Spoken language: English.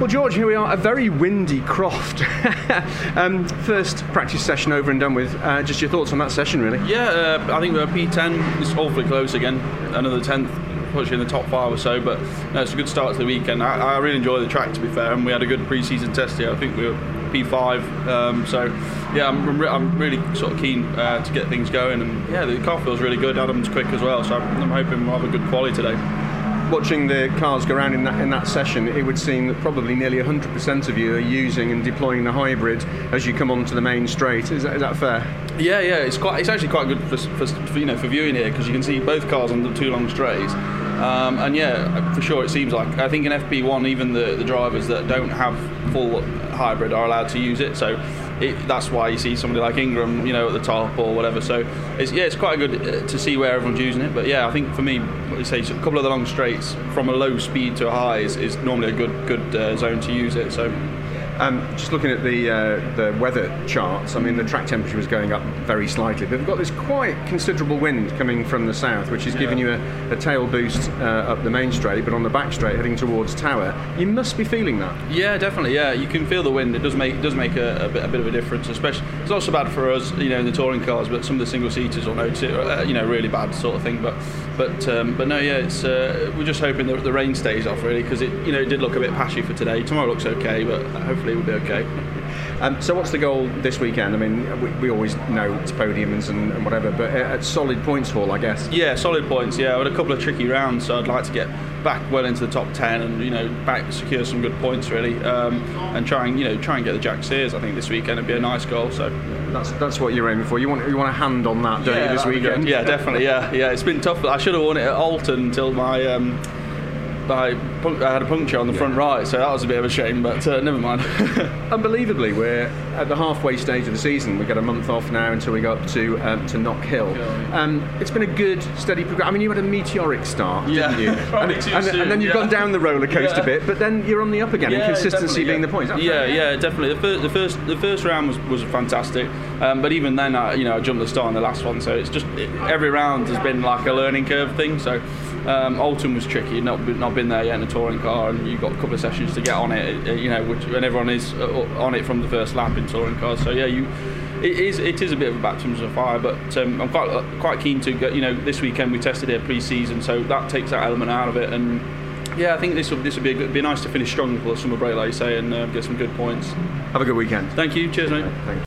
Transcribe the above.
Well, George, here we are, a very windy Croft. um, first practice session over and done with. Uh, just your thoughts on that session, really? Yeah, uh, I think we're P10. It's awfully close again. Another 10th, pushing in the top five or so. But no, it's a good start to the weekend. I, I really enjoy the track, to be fair, and we had a good pre-season test here. I think we were P5. Um, so yeah, I'm, I'm, really sort of keen uh, to get things going. And yeah, the car feels really good. Adam's quick as well, so I'm, I'm hoping we'll have a good quality today watching the cars go around in that in that session, it would seem that probably nearly 100% of you are using and deploying the hybrid as you come onto the main straight. Is that, is that fair? Yeah, yeah. It's quite. It's actually quite good for, for, for you know for viewing here because you can see both cars on the two long straights. Um, and yeah, for sure, it seems like I think in FP1, even the, the drivers that don't have full hybrid are allowed to use it. So it, that's why you see somebody like Ingram, you know, at the top or whatever. So it's, yeah, it's quite good uh, to see where everyone's using it. But yeah, I think for me, say a couple of the long straights from a low speed to a high is, is normally a good good uh, zone to use it. So um, just looking at the uh, the weather charts, I mean the track temperature was going up very slightly, but we've got this quite considerable wind coming from the south, which is yeah. giving you a, a tail boost uh, up the main straight, but on the back straight heading towards Tower. You must be feeling that. Yeah, definitely. Yeah, you can feel the wind. It does make it does make a, a, bit, a bit of a difference. Especially it's not so bad for us, you know, in the touring cars, but some of the single seaters will notice it. Uh, you know, really bad sort of thing. But but um, but no, yeah, it's uh, we're just hoping that the rain stays off really because it you know it did look a bit patchy for today. Tomorrow looks okay, but hopefully it will be okay. Um, so what's the goal this weekend? I mean, we, we always know it's podiums and, and, whatever, but at solid points haul, I guess. Yeah, solid points. Yeah, had a couple of tricky rounds, so I'd like to get back well into the top ten and you know back secure some good points really, um, and try and you know try and get the Jack Sears. I think this weekend would be a nice goal. So that's that's what you're aiming for. You want you want a hand on that, don't yeah, you, this weekend? Yeah, definitely. Yeah, yeah. It's been tough. I should have won it at Oulton until my. Um, I, I had a puncture on the yeah. front right, so that was a bit of a shame, but uh, never mind. Unbelievably, we're at the halfway stage of the season. We've got a month off now until we go up to um, to Knock Hill. Um, it's been a good, steady progression. I mean, you had a meteoric start, yeah. didn't you? and, and, and, then you've yeah. gone down the roller coaster yeah. bit, but then you're on the up again, and consistency being the point. Yeah, yeah, definitely. The first, the first, the first round was, was fantastic, um, but even then, I, you know, I jumped the start in the last one, so it's just it, every round has been like a learning curve thing. So um, Oulton was tricky, not not been there yet in a touring car, and you've got a couple of sessions to get on it. Uh, you know, which, and everyone is uh, on it from the first lap in touring cars. So yeah, you it is it is a bit of a baptism of fire, but um, I'm quite uh, quite keen to get. You know, this weekend we tested here pre-season, so that takes that element out of it, and yeah, I think this will this will be good, be nice to finish strong for the summer break, like you say, and uh, get some good points. Have a good weekend. Thank you. Cheers, mate.